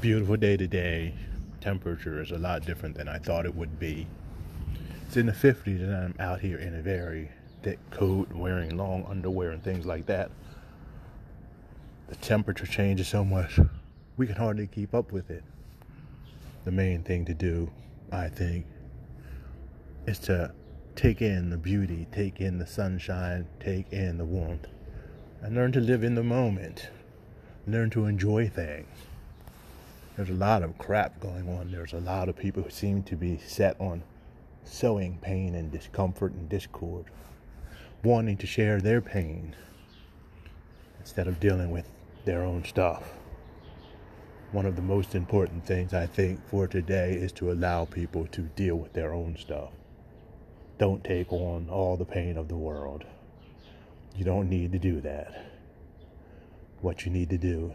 Beautiful day today. Temperature is a lot different than I thought it would be. It's in the 50s and I'm out here in a very thick coat, wearing long underwear and things like that. The temperature changes so much, we can hardly keep up with it. The main thing to do, I think, is to take in the beauty, take in the sunshine, take in the warmth, and learn to live in the moment. Learn to enjoy things. There's a lot of crap going on. There's a lot of people who seem to be set on sowing pain and discomfort and discord, wanting to share their pain instead of dealing with their own stuff. One of the most important things I think for today is to allow people to deal with their own stuff. Don't take on all the pain of the world. You don't need to do that. What you need to do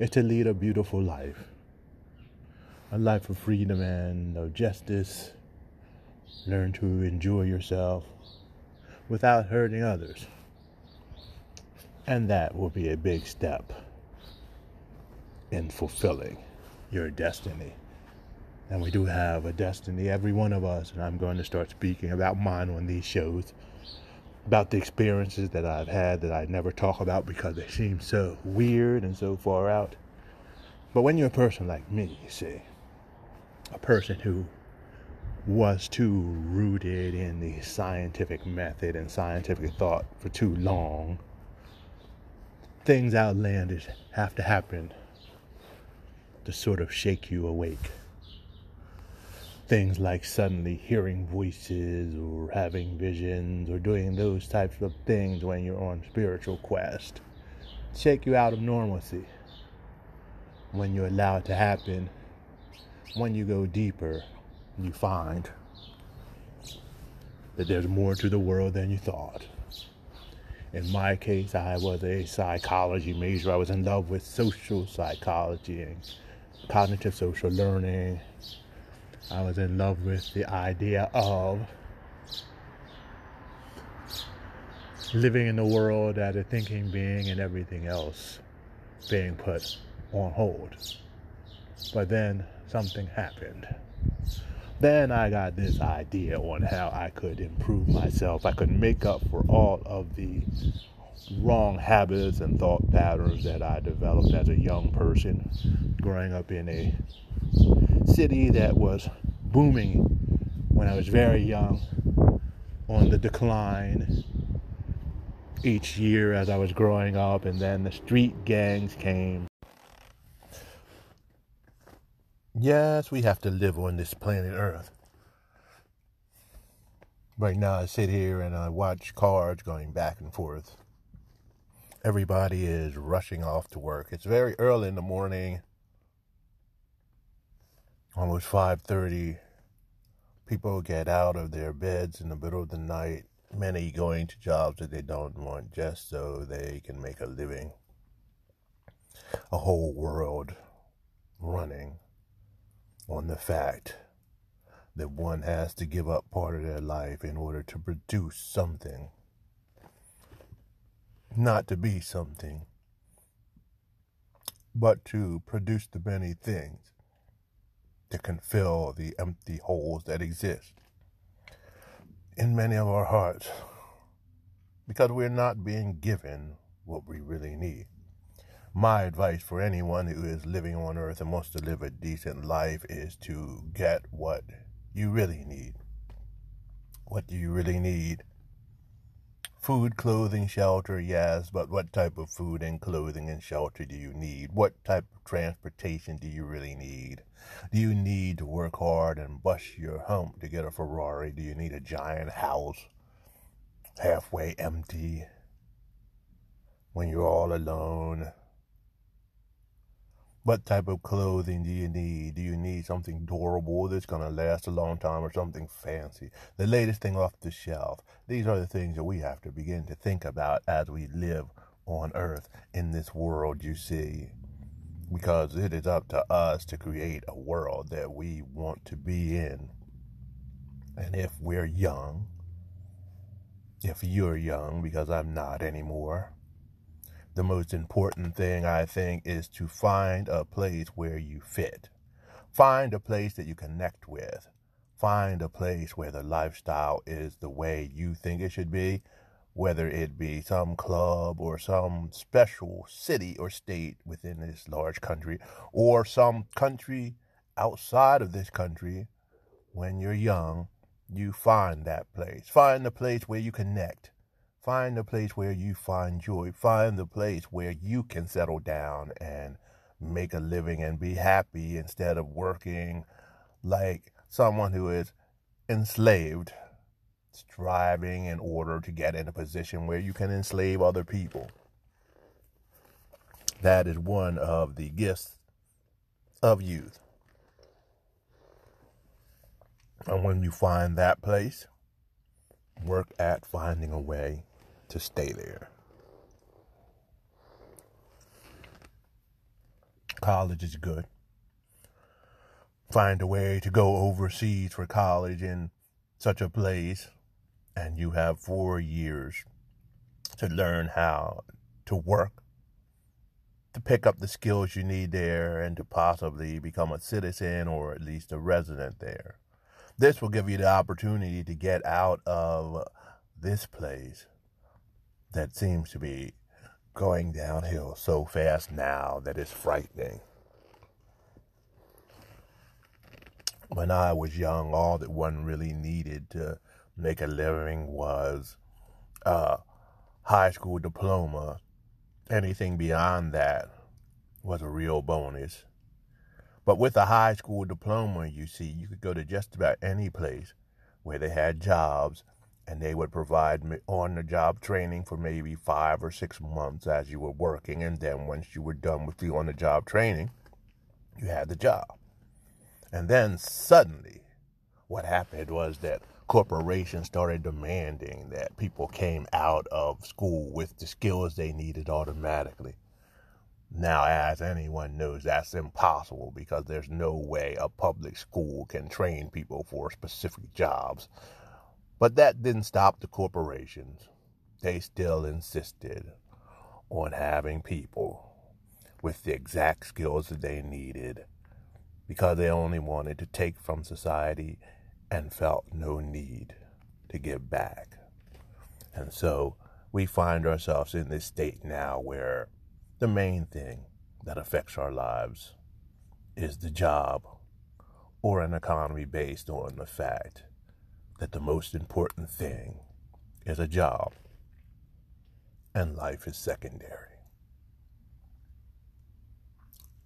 is to lead a beautiful life. A life of freedom and of justice. Learn to enjoy yourself without hurting others. And that will be a big step in fulfilling your destiny. And we do have a destiny, every one of us. And I'm going to start speaking about mine on these shows, about the experiences that I've had that I never talk about because they seem so weird and so far out. But when you're a person like me, you see, a person who was too rooted in the scientific method and scientific thought for too long, things outlandish have to happen to sort of shake you awake things like suddenly hearing voices or having visions or doing those types of things when you're on spiritual quest. Shake you out of normalcy when you allow it to happen. When you go deeper you find that there's more to the world than you thought. In my case i was a psychology major. I was in love with social psychology and cognitive social learning I was in love with the idea of living in the world as a thinking being and everything else being put on hold. But then something happened. Then I got this idea on how I could improve myself. I could make up for all of the wrong habits and thought patterns that I developed as a young person growing up in a city that was booming when I was very young, on the decline each year as I was growing up, and then the street gangs came. Yes, we have to live on this planet Earth. Right now, I sit here and I watch cars going back and forth. Everybody is rushing off to work. It's very early in the morning almost 5:30 people get out of their beds in the middle of the night. Many going to jobs that they don't want just so they can make a living. A whole world running on the fact that one has to give up part of their life in order to produce something. Not to be something but to produce the many things that can fill the empty holes that exist in many of our hearts because we're not being given what we really need. My advice for anyone who is living on earth and wants to live a decent life is to get what you really need. What do you really need? Food, clothing, shelter, yes, but what type of food and clothing and shelter do you need? What type of transportation do you really need? Do you need to work hard and bust your hump to get a Ferrari? Do you need a giant house halfway empty when you're all alone? What type of clothing do you need? Do you need something durable that's going to last a long time or something fancy? The latest thing off the shelf. These are the things that we have to begin to think about as we live on earth in this world, you see. Because it is up to us to create a world that we want to be in. And if we're young, if you're young, because I'm not anymore, the most important thing, I think, is to find a place where you fit. Find a place that you connect with. Find a place where the lifestyle is the way you think it should be, whether it be some club or some special city or state within this large country, or some country outside of this country. When you're young, you find that place. Find the place where you connect. Find the place where you find joy. Find the place where you can settle down and make a living and be happy instead of working like someone who is enslaved, striving in order to get in a position where you can enslave other people. That is one of the gifts of youth. And when you find that place, work at finding a way to stay there. College is good. Find a way to go overseas for college in such a place, and you have four years to learn how to work, to pick up the skills you need there, and to possibly become a citizen or at least a resident there. This will give you the opportunity to get out of this place that seems to be going downhill so fast now that it's frightening. When I was young, all that one really needed to make a living was a high school diploma. Anything beyond that was a real bonus. But with a high school diploma, you see, you could go to just about any place where they had jobs and they would provide on the job training for maybe five or six months as you were working. And then once you were done with the on the job training, you had the job. And then suddenly, what happened was that corporations started demanding that people came out of school with the skills they needed automatically. Now, as anyone knows, that's impossible because there's no way a public school can train people for specific jobs but that didn't stop the corporations. They still insisted on having people with the exact skills that they needed because they only wanted to take from society and felt no need to give back. And so we find ourselves in this state now where the main thing that affects our lives is the job or an economy based on the fact that the most important thing is a job and life is secondary.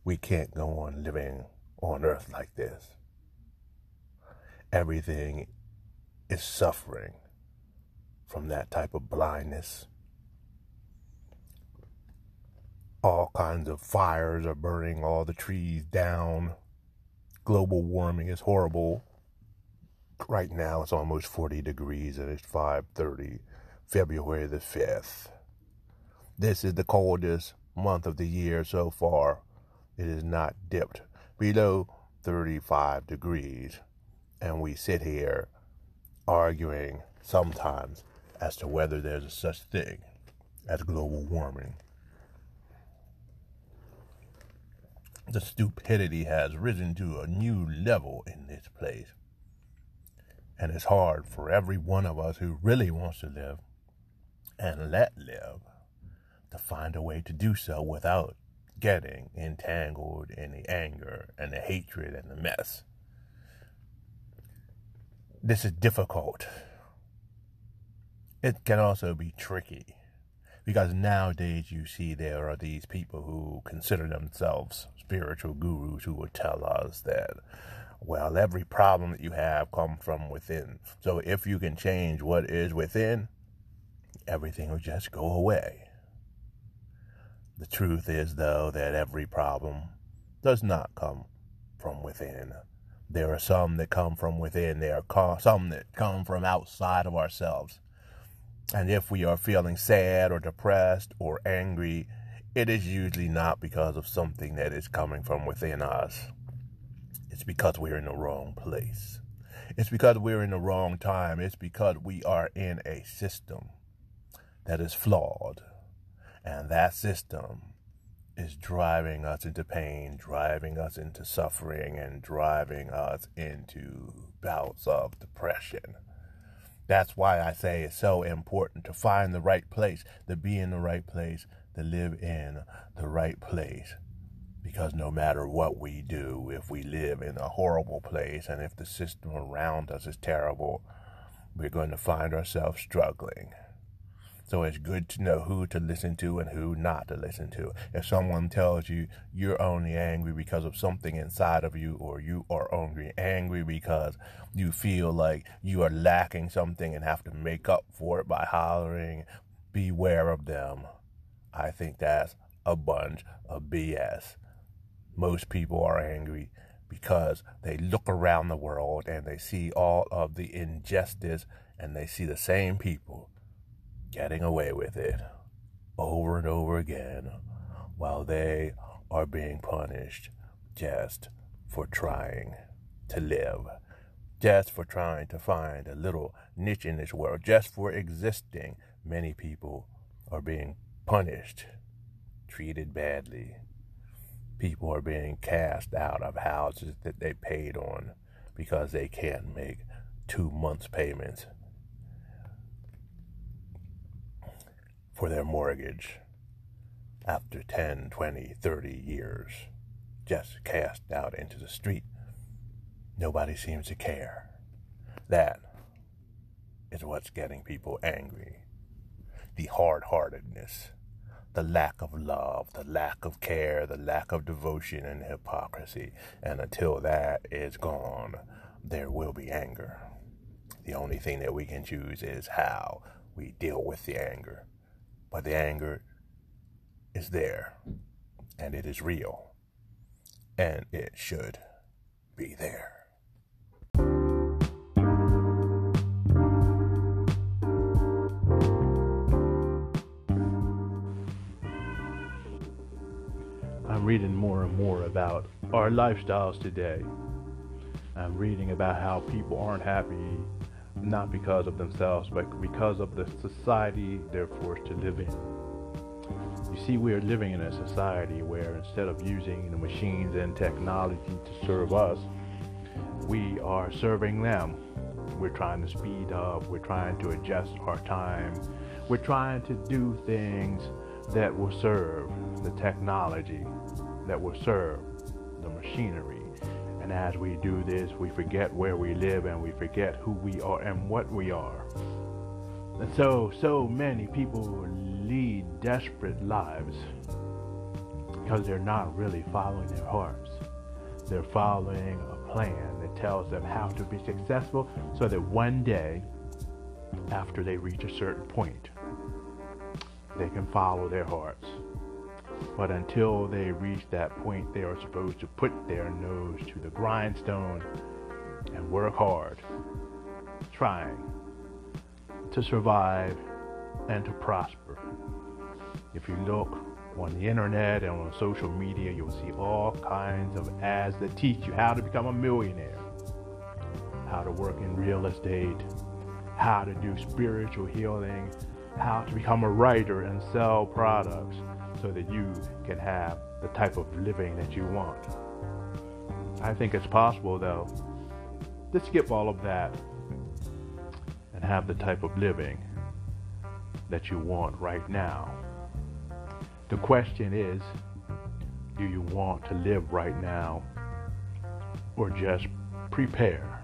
We can't go on living on earth like this. Everything is suffering from that type of blindness. All kinds of fires are burning all the trees down. Global warming is horrible right now it's almost 40 degrees and it's 5:30 February the 5th. This is the coldest month of the year so far. It is not dipped below 35 degrees and we sit here arguing sometimes as to whether there's a such thing as global warming. The stupidity has risen to a new level in this place. And it's hard for every one of us who really wants to live and let live to find a way to do so without getting entangled in the anger and the hatred and the mess. This is difficult. It can also be tricky because nowadays you see there are these people who consider themselves spiritual gurus who will tell us that well, every problem that you have comes from within. So if you can change what is within, everything will just go away. The truth is, though, that every problem does not come from within. There are some that come from within. There are some that come from outside of ourselves. And if we are feeling sad or depressed or angry, it is usually not because of something that is coming from within us. It's because we're in the wrong place. It's because we're in the wrong time. It's because we are in a system that is flawed. And that system is driving us into pain, driving us into suffering, and driving us into bouts of depression. That's why I say it's so important to find the right place, to be in the right place, to live in the right place. Because no matter what we do, if we live in a horrible place and if the system around us is terrible, we're going to find ourselves struggling. So it's good to know who to listen to and who not to listen to. If someone tells you you're only angry because of something inside of you, or you are only angry because you feel like you are lacking something and have to make up for it by hollering, beware of them. I think that's a bunch of BS. Most people are angry because they look around the world and they see all of the injustice and they see the same people getting away with it over and over again while they are being punished just for trying to live, just for trying to find a little niche in this world, just for existing. Many people are being punished, treated badly. People are being cast out of houses that they paid on because they can't make two months' payments for their mortgage after 10, 20, 30 years, just cast out into the street. Nobody seems to care. That is what's getting people angry. The hard heartedness, the lack of love, the lack of care, the lack of devotion and hypocrisy. And until that is gone, there will be anger. The only thing that we can choose is how we deal with the anger. But the anger is there and it is real and it should be there. Reading more and more about our lifestyles today. I'm reading about how people aren't happy not because of themselves, but because of the society they're forced to live in. You see, we are living in a society where instead of using the machines and technology to serve us, we are serving them. We're trying to speed up, we're trying to adjust our time, we're trying to do things that will serve the technology, that will serve the machinery and as we do this, we forget where we live and we forget who we are and what we are. And so, so many people lead desperate lives because they're not really following their hearts. They're following a plan that tells them how to be successful so that one day, after they reach a certain point, they can follow their hearts. But until they reach that point, they are supposed to put their nose to the grindstone and work hard, trying to survive and to prosper. If you look on the internet and on social media, you'll see all kinds of ads that teach you how to become a millionaire, how to work in real estate, how to do spiritual healing, how to become a writer and sell products so that you can have the type of living that you want. I think it's possible, though, to skip all of that and have the type of living that you want right now. The question is do you want to live right now or just prepare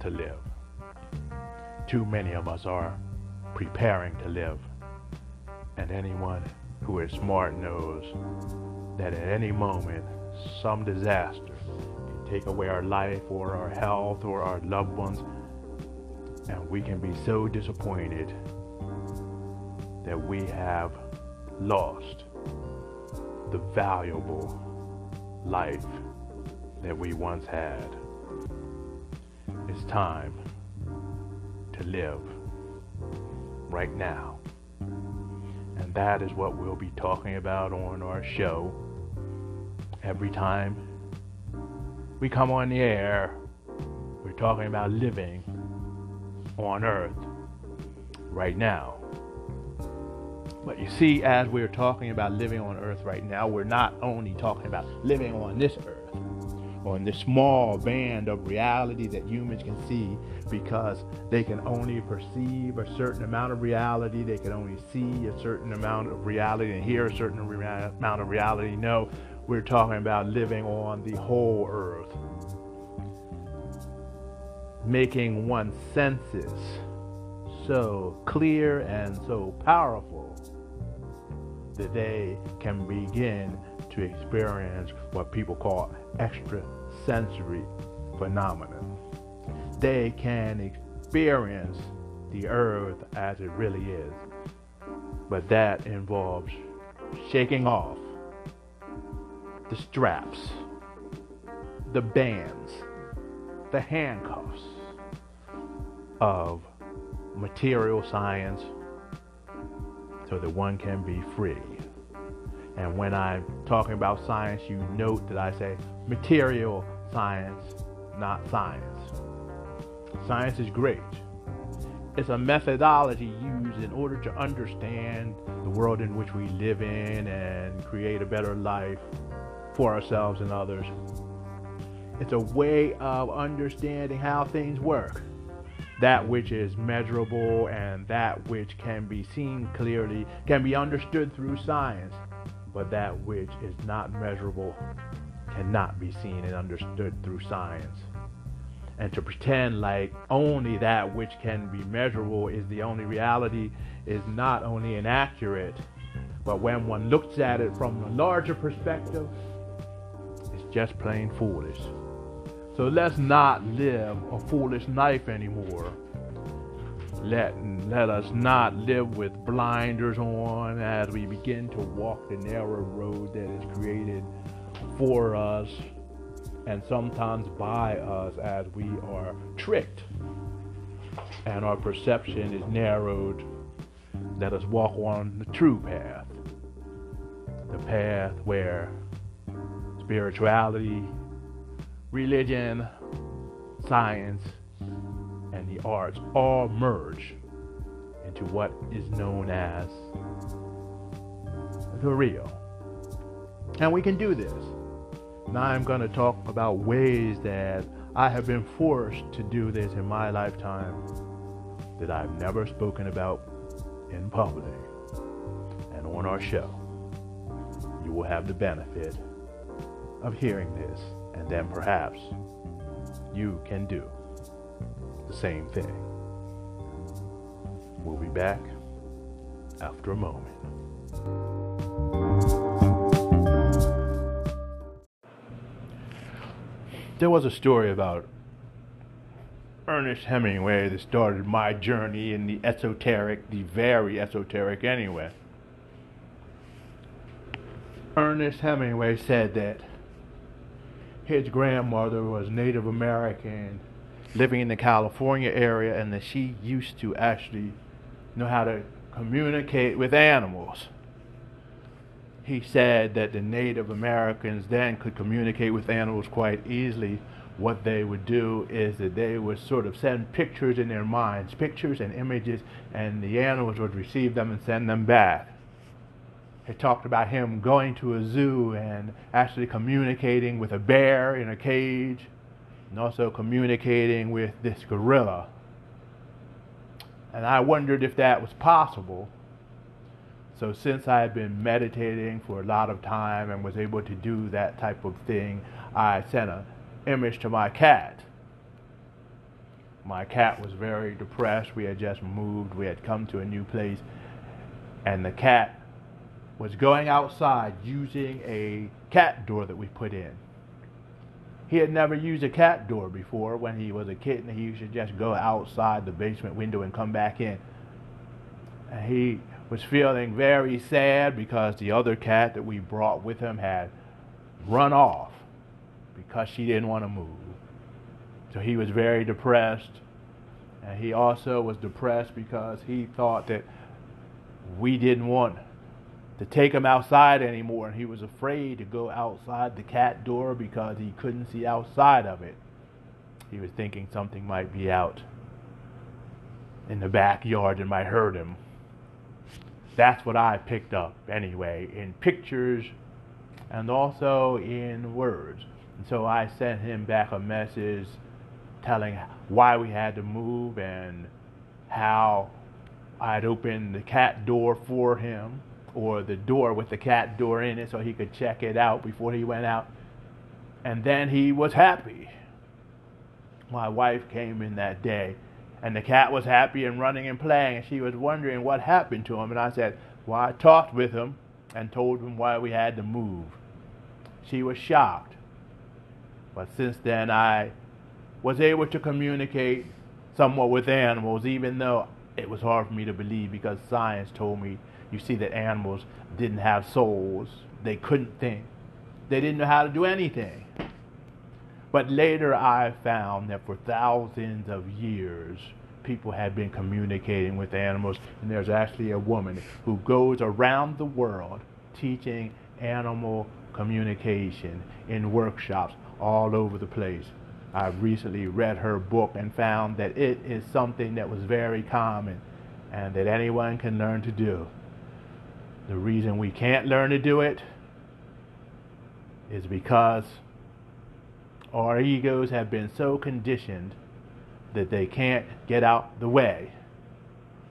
to live? Too many of us are preparing to live, and anyone who is smart knows that at any moment, some disaster can take away our life or our health or our loved ones, and we can be so disappointed that we have lost the valuable life that we once had. It's time to live right now. And that is what we'll be talking about on our show every time we come on the air. We're talking about living on earth right now. But you see, as we're talking about living on earth right now, we're not only talking about living on this earth, on this small band of reality that humans can see because they can only perceive a certain amount of reality, they can only see a certain amount of reality and hear a certain amount of reality. No, we're talking about living on the whole earth, making one's senses so clear and so powerful that they can begin to experience what people call extrasensory phenomena. They can experience the earth as it really is, but that involves shaking off the straps, the bands, the handcuffs of material science so that one can be free. And when I'm talking about science, you note that I say material science, not science. Science is great. It's a methodology used in order to understand the world in which we live in and create a better life for ourselves and others. It's a way of understanding how things work. That which is measurable and that which can be seen clearly can be understood through science, but that which is not measurable cannot be seen and understood through science. And to pretend like only that which can be measurable is the only reality is not only inaccurate, but when one looks at it from a larger perspective, it's just plain foolish. So let's not live a foolish life anymore. Let, let us not live with blinders on as we begin to walk the narrow road that is created for us and sometimes by us as we are tricked and our perception is narrowed. Let us walk on the true path, the path where spirituality, religion, science, and the arts all merge into what is known as the real. And we can do this. Now I'm going to talk about ways that I have been forced to do this in my lifetime that I've never spoken about in public and on our show. You will have the benefit of hearing this, and then perhaps you can do the same thing. We'll be back after a moment. There was a story about Ernest Hemingway that started my journey in the esoteric, the very esoteric anyway. Ernest Hemingway said that his grandmother was Native American living in the California area and that she used to actually know how to communicate with animals. He said that the Native Americans then could communicate with animals quite easily. What they would do is that they would sort of send pictures in their minds, pictures and images, and the animals would receive them and send them back. He talked about him going to a zoo and actually communicating with a bear in a cage and also communicating with this gorilla. And I wondered if that was possible. So, since I had been meditating for a lot of time and was able to do that type of thing, I sent an image to my cat. My cat was very depressed. We had just moved, we had come to a new place, and the cat was going outside using a cat door that we put in. He had never used a cat door before when he was a kitten. He used to just go outside the basement window and come back in. And he was feeling very sad because the other cat that we brought with him had run off because she didn't want to move. So he was very depressed. And he also was depressed because he thought that we didn't want to take him outside anymore, and he was afraid to go outside the cat door because he couldn't see outside of it. He was thinking something might be out in the backyard and might hurt him. That's what I picked up anyway in pictures and also in words. And so I sent him back a message telling why we had to move and how I'd opened the cat door for him or the door with the cat door in it so he could check it out before he went out. And then he was happy. My wife came in that day and the cat was happy and running and playing and she was wondering what happened to him and I said, "Well, I talked with him and told him why we had to move." She was shocked. But since then I was able to communicate somewhat with animals even though it was hard for me to believe because science told me you see that animals didn't have souls. They couldn't think. They didn't know how to do anything. But later I found that for thousands of years, people had been communicating with animals. And there's actually a woman who goes around the world teaching animal communication in workshops all over the place. I recently read her book and found that it is something that was very common and that anyone can learn to do. The reason we can't learn to do it is because our egos have been so conditioned that they can't get out the way.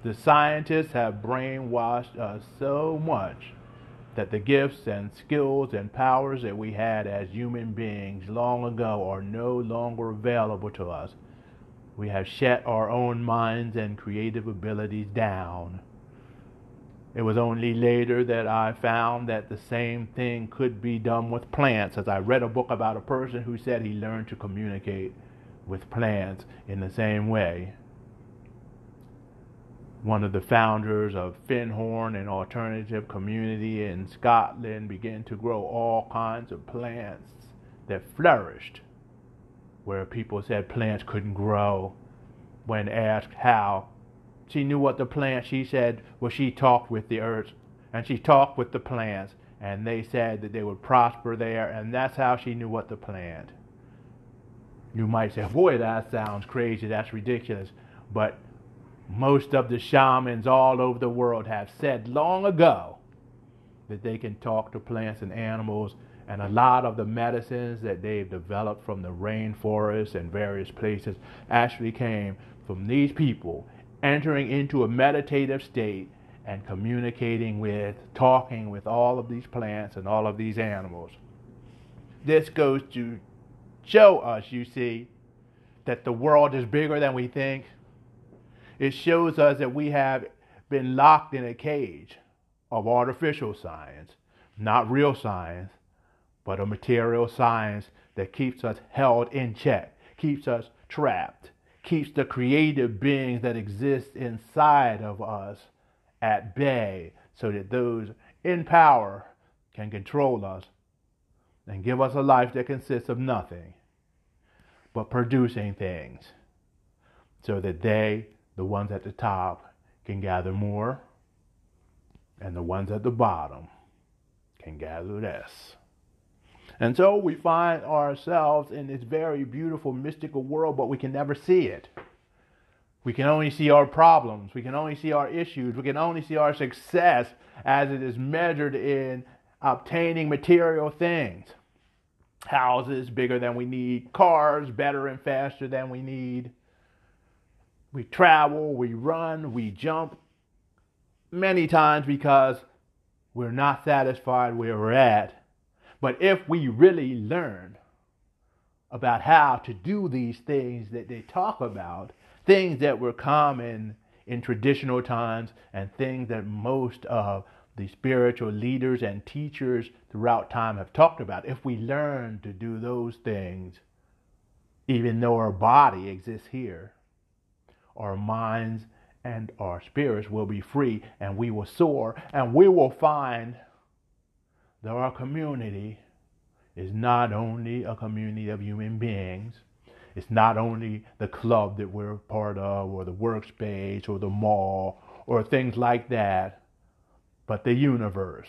The scientists have brainwashed us so much that the gifts and skills and powers that we had as human beings long ago are no longer available to us. We have shut our own minds and creative abilities down. It was only later that I found that the same thing could be done with plants, as I read a book about a person who said he learned to communicate with plants in the same way. One of the founders of Findhorn, an alternative community in Scotland, began to grow all kinds of plants that flourished where people said plants couldn't grow. When asked how, she knew what the plant, she said, well, she talked with the earth and she talked with the plants and they said that they would prosper there and that's how she knew what to plant. You might say, boy, that sounds crazy, that's ridiculous. But most of the shamans all over the world have said long ago that they can talk to plants and animals and a lot of the medicines that they've developed from the rainforest and various places actually came from these people entering into a meditative state and communicating with, talking with all of these plants and all of these animals. This goes to show us, you see, that the world is bigger than we think. It shows us that we have been locked in a cage of artificial science, not real science, but a material science that keeps us held in check, keeps us trapped keeps the creative beings that exist inside of us at bay so that those in power can control us and give us a life that consists of nothing but producing things so that they, the ones at the top, can gather more and the ones at the bottom can gather less. And so we find ourselves in this very beautiful mystical world, but we can never see it. We can only see our problems. We can only see our issues. We can only see our success as it is measured in obtaining material things. Houses bigger than we need, cars better and faster than we need. We travel, we run, we jump many times because we're not satisfied where we're at but if we really learn about how to do these things that they talk about, things that were common in traditional times and things that most of the spiritual leaders and teachers throughout time have talked about, if we learn to do those things, even though our body exists here, our minds and our spirits will be free and we will soar and we will find that our community is not only a community of human beings, it's not only the club that we're part of, or the workspace, or the mall, or things like that, but the universe.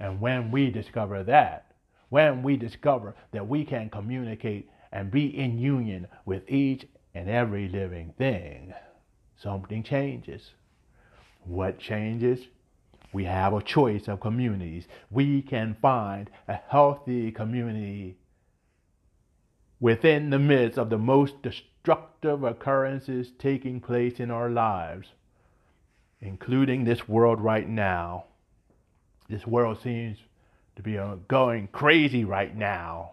And when we discover that, when we discover that we can communicate and be in union with each and every living thing, something changes. What changes? We have a choice of communities. We can find a healthy community within the midst of the most destructive occurrences taking place in our lives, including this world right now. This world seems to be uh, going crazy right now.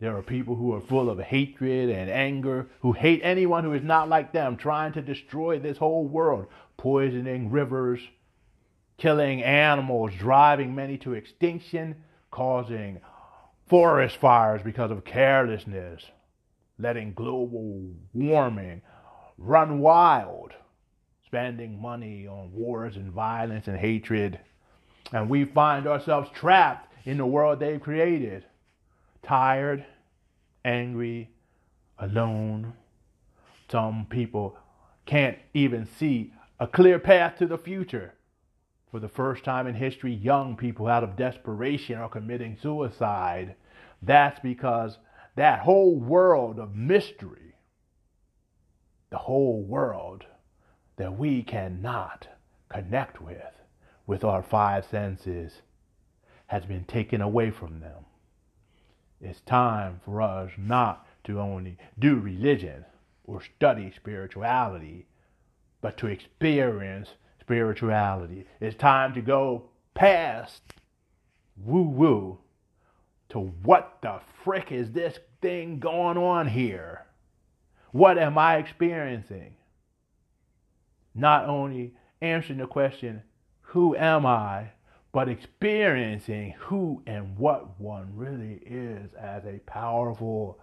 There are people who are full of hatred and anger, who hate anyone who is not like them, trying to destroy this whole world, poisoning rivers, killing animals, driving many to extinction, causing forest fires because of carelessness, letting global warming run wild, spending money on wars and violence and hatred. And we find ourselves trapped in the world they've created, tired, angry, alone. Some people can't even see a clear path to the future. For the first time in history, young people out of desperation are committing suicide. That's because that whole world of mystery, the whole world that we cannot connect with, with our five senses, has been taken away from them. It's time for us not to only do religion or study spirituality, but to experience spirituality. It's time to go past woo woo to what the frick is this thing going on here? What am I experiencing? Not only answering the question, who am I, but experiencing who and what one really is as a powerful,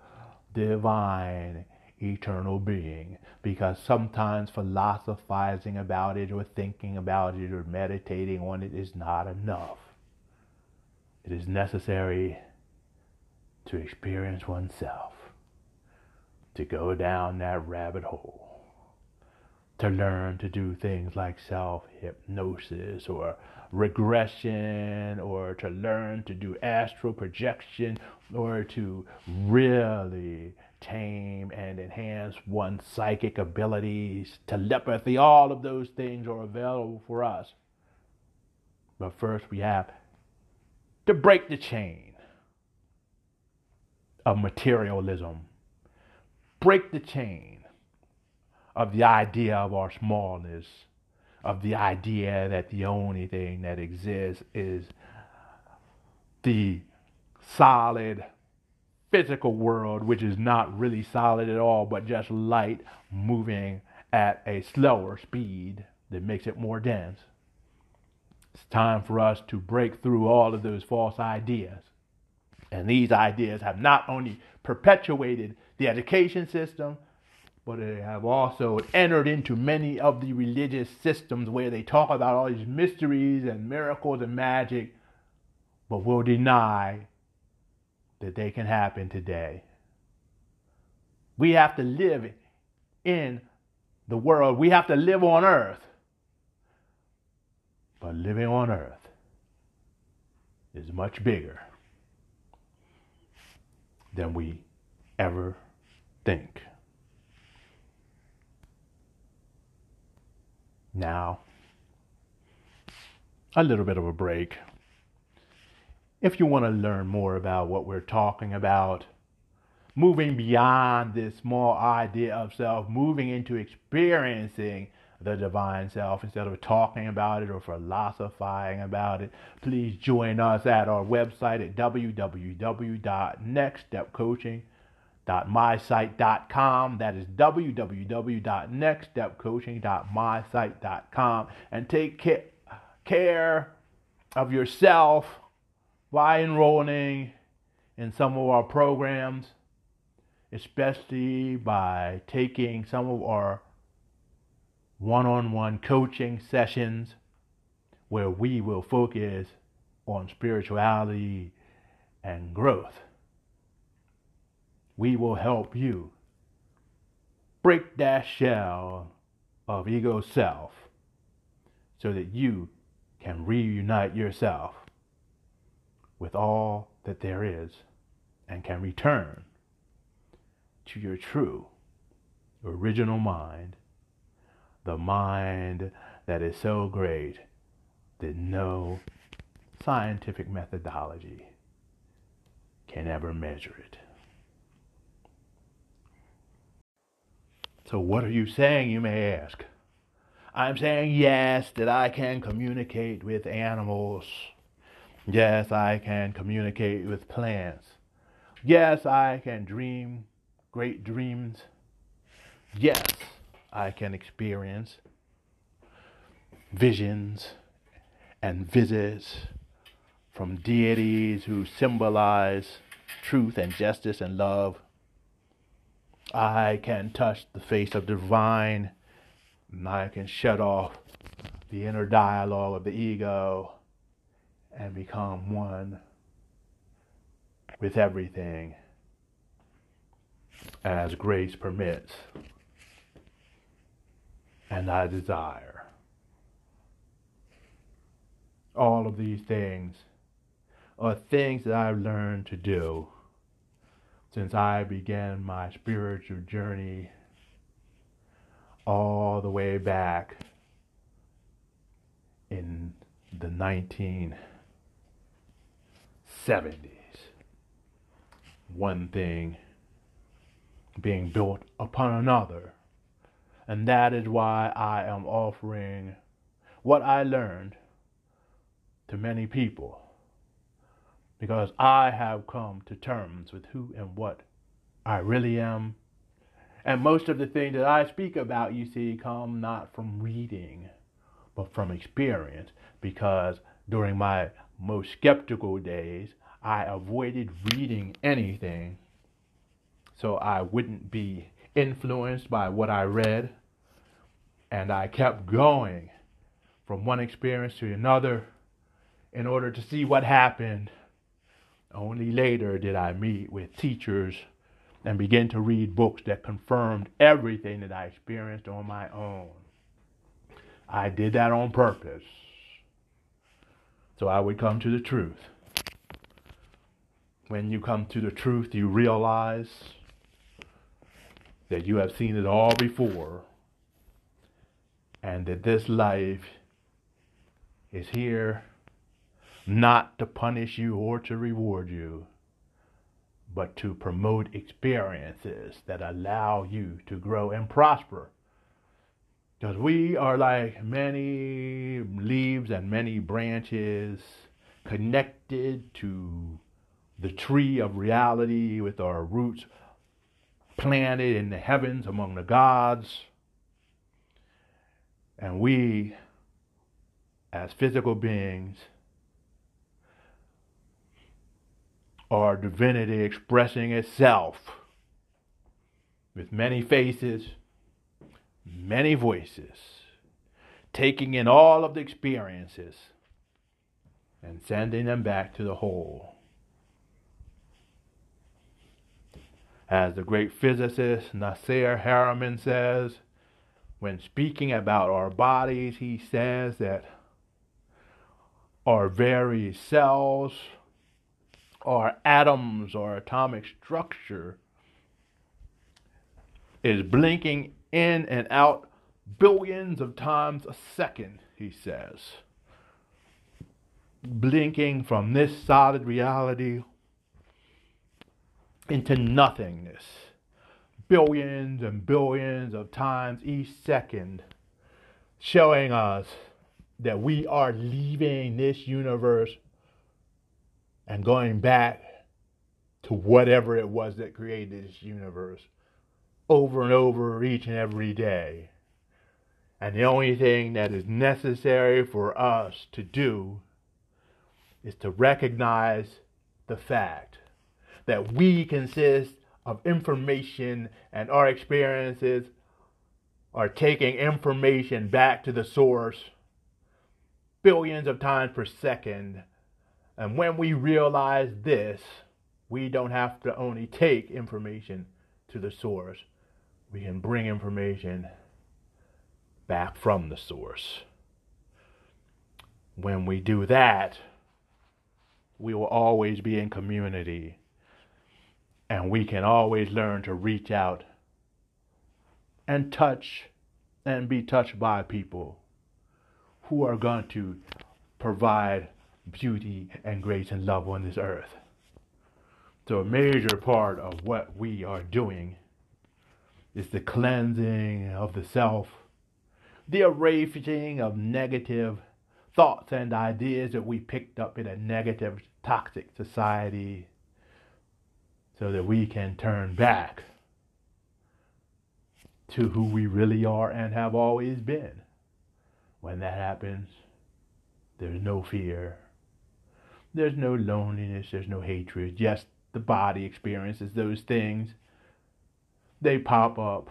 divine, eternal being because sometimes philosophizing about it or thinking about it or meditating on it is not enough. It is necessary to experience oneself, to go down that rabbit hole, to learn to do things like self hypnosis or regression, or to learn to do astral projection, or to really tame and enhance one's psychic abilities, telepathy, all of those things are available for us. But first, we have to break the chain of materialism, break the chain of the idea of our smallness, of the idea that the only thing that exists is the solid physical world, which is not really solid at all, but just light moving at a slower speed that makes it more dense. It's time for us to break through all of those false ideas. And these ideas have not only perpetuated the education system, but they have also entered into many of the religious systems where they talk about all these mysteries and miracles and magic, but will deny that they can happen today. We have to live in the world. We have to live on earth. But living on earth is much bigger than we ever think. Now, a little bit of a break if you want to learn more about what we're talking about, moving beyond this small idea of self, moving into experiencing the divine self instead of talking about it or philosophizing about it, please join us at our website at www.nextstepcoaching.mysite.com. That is www.nextstepcoaching.mysite.com and take care of yourself by enrolling in some of our programs, especially by taking some of our one on one coaching sessions where we will focus on spirituality and growth. We will help you break that shell of ego self so that you can reunite yourself with all that there is and can return to your true original mind, the mind that is so great that no scientific methodology can ever measure it. So, what are you saying, you may ask? I'm saying, yes, that I can communicate with animals. Yes, I can communicate with plants. Yes, I can dream great dreams. Yes, I can experience visions and visits from deities who symbolize truth and justice and love. I can touch the face of divine, I can shut off the inner dialogue of the ego and become one with everything as grace permits and I desire. All of these things are things that I've learned to do since I began my spiritual journey all the way back in the 1970s. One thing being built upon another. And that is why I am offering what I learned to many people. Because I have come to terms with who and what I really am. And most of the things that I speak about, you see, come not from reading, but from experience. Because during my most skeptical days, I avoided reading anything so I wouldn't be influenced by what I read. And I kept going from one experience to another in order to see what happened. Only later did I meet with teachers and begin to read books that confirmed everything that I experienced on my own. I did that on purpose. So I would come to the truth. When you come to the truth, you realize that you have seen it all before and that this life is here not to punish you or to reward you, but to promote experiences that allow you to grow and prosper. Because we are like many leaves and many branches connected to the tree of reality with our roots planted in the heavens among the gods. And we, as physical beings, are divinity expressing itself with many faces, many voices, taking in all of the experiences and sending them back to the whole. As the great physicist Nassim Haramein says, when speaking about our bodies, he says that our very cells, our atoms, our atomic structure is blinking in and out billions of times a second, he says. Blinking from this solid reality into nothingness. Billions and billions of times each second, showing us that we are leaving this universe and going back to whatever it was that created this universe over and over each and every day. And the only thing that is necessary for us to do is to recognize the fact that we consist of information and our experiences are taking information back to the source billions of times per second. And when we realize this, we don't have to only take information to the source, we can bring information back from the source. When we do that, we will always be in community and we can always learn to reach out and touch and be touched by people who are going to provide beauty and grace and love on this earth. So, a major part of what we are doing is the cleansing of the self, the erasing of negative thoughts and ideas that we picked up in a negative, toxic society so that we can turn back to who we really are and have always been. When that happens, there's no fear, there's no loneliness, there's no hatred. Yes, the body experiences those things. They pop up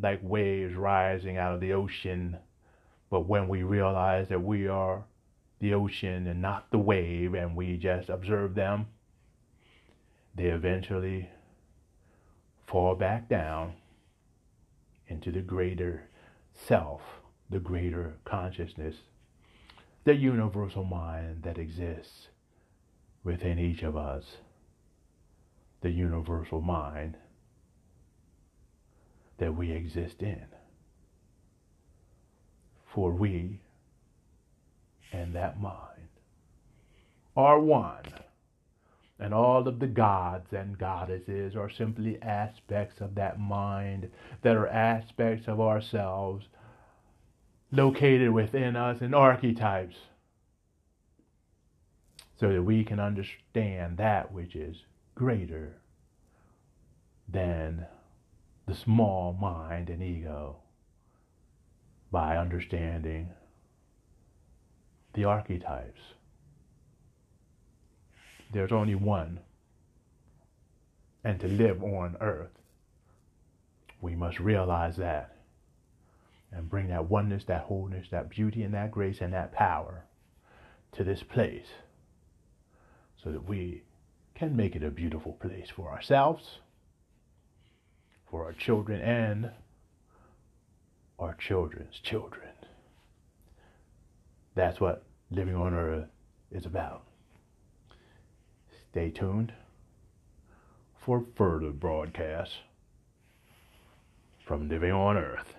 like waves rising out of the ocean. But when we realize that we are the ocean and not the wave, and we just observe them, they eventually fall back down into the greater self, the greater consciousness, the universal mind that exists within each of us, the universal mind that we exist in for we and that mind are one. And all of the gods and goddesses are simply aspects of that mind that are aspects of ourselves located within us in archetypes so that we can understand that which is greater than the small mind and ego by understanding the archetypes. There's only one. And to live on earth, we must realize that and bring that oneness, that wholeness, that beauty, and that grace, and that power to this place so that we can make it a beautiful place for ourselves, for our children, and our children's children. That's what living on earth is about. Stay tuned for further broadcasts from Living on Earth.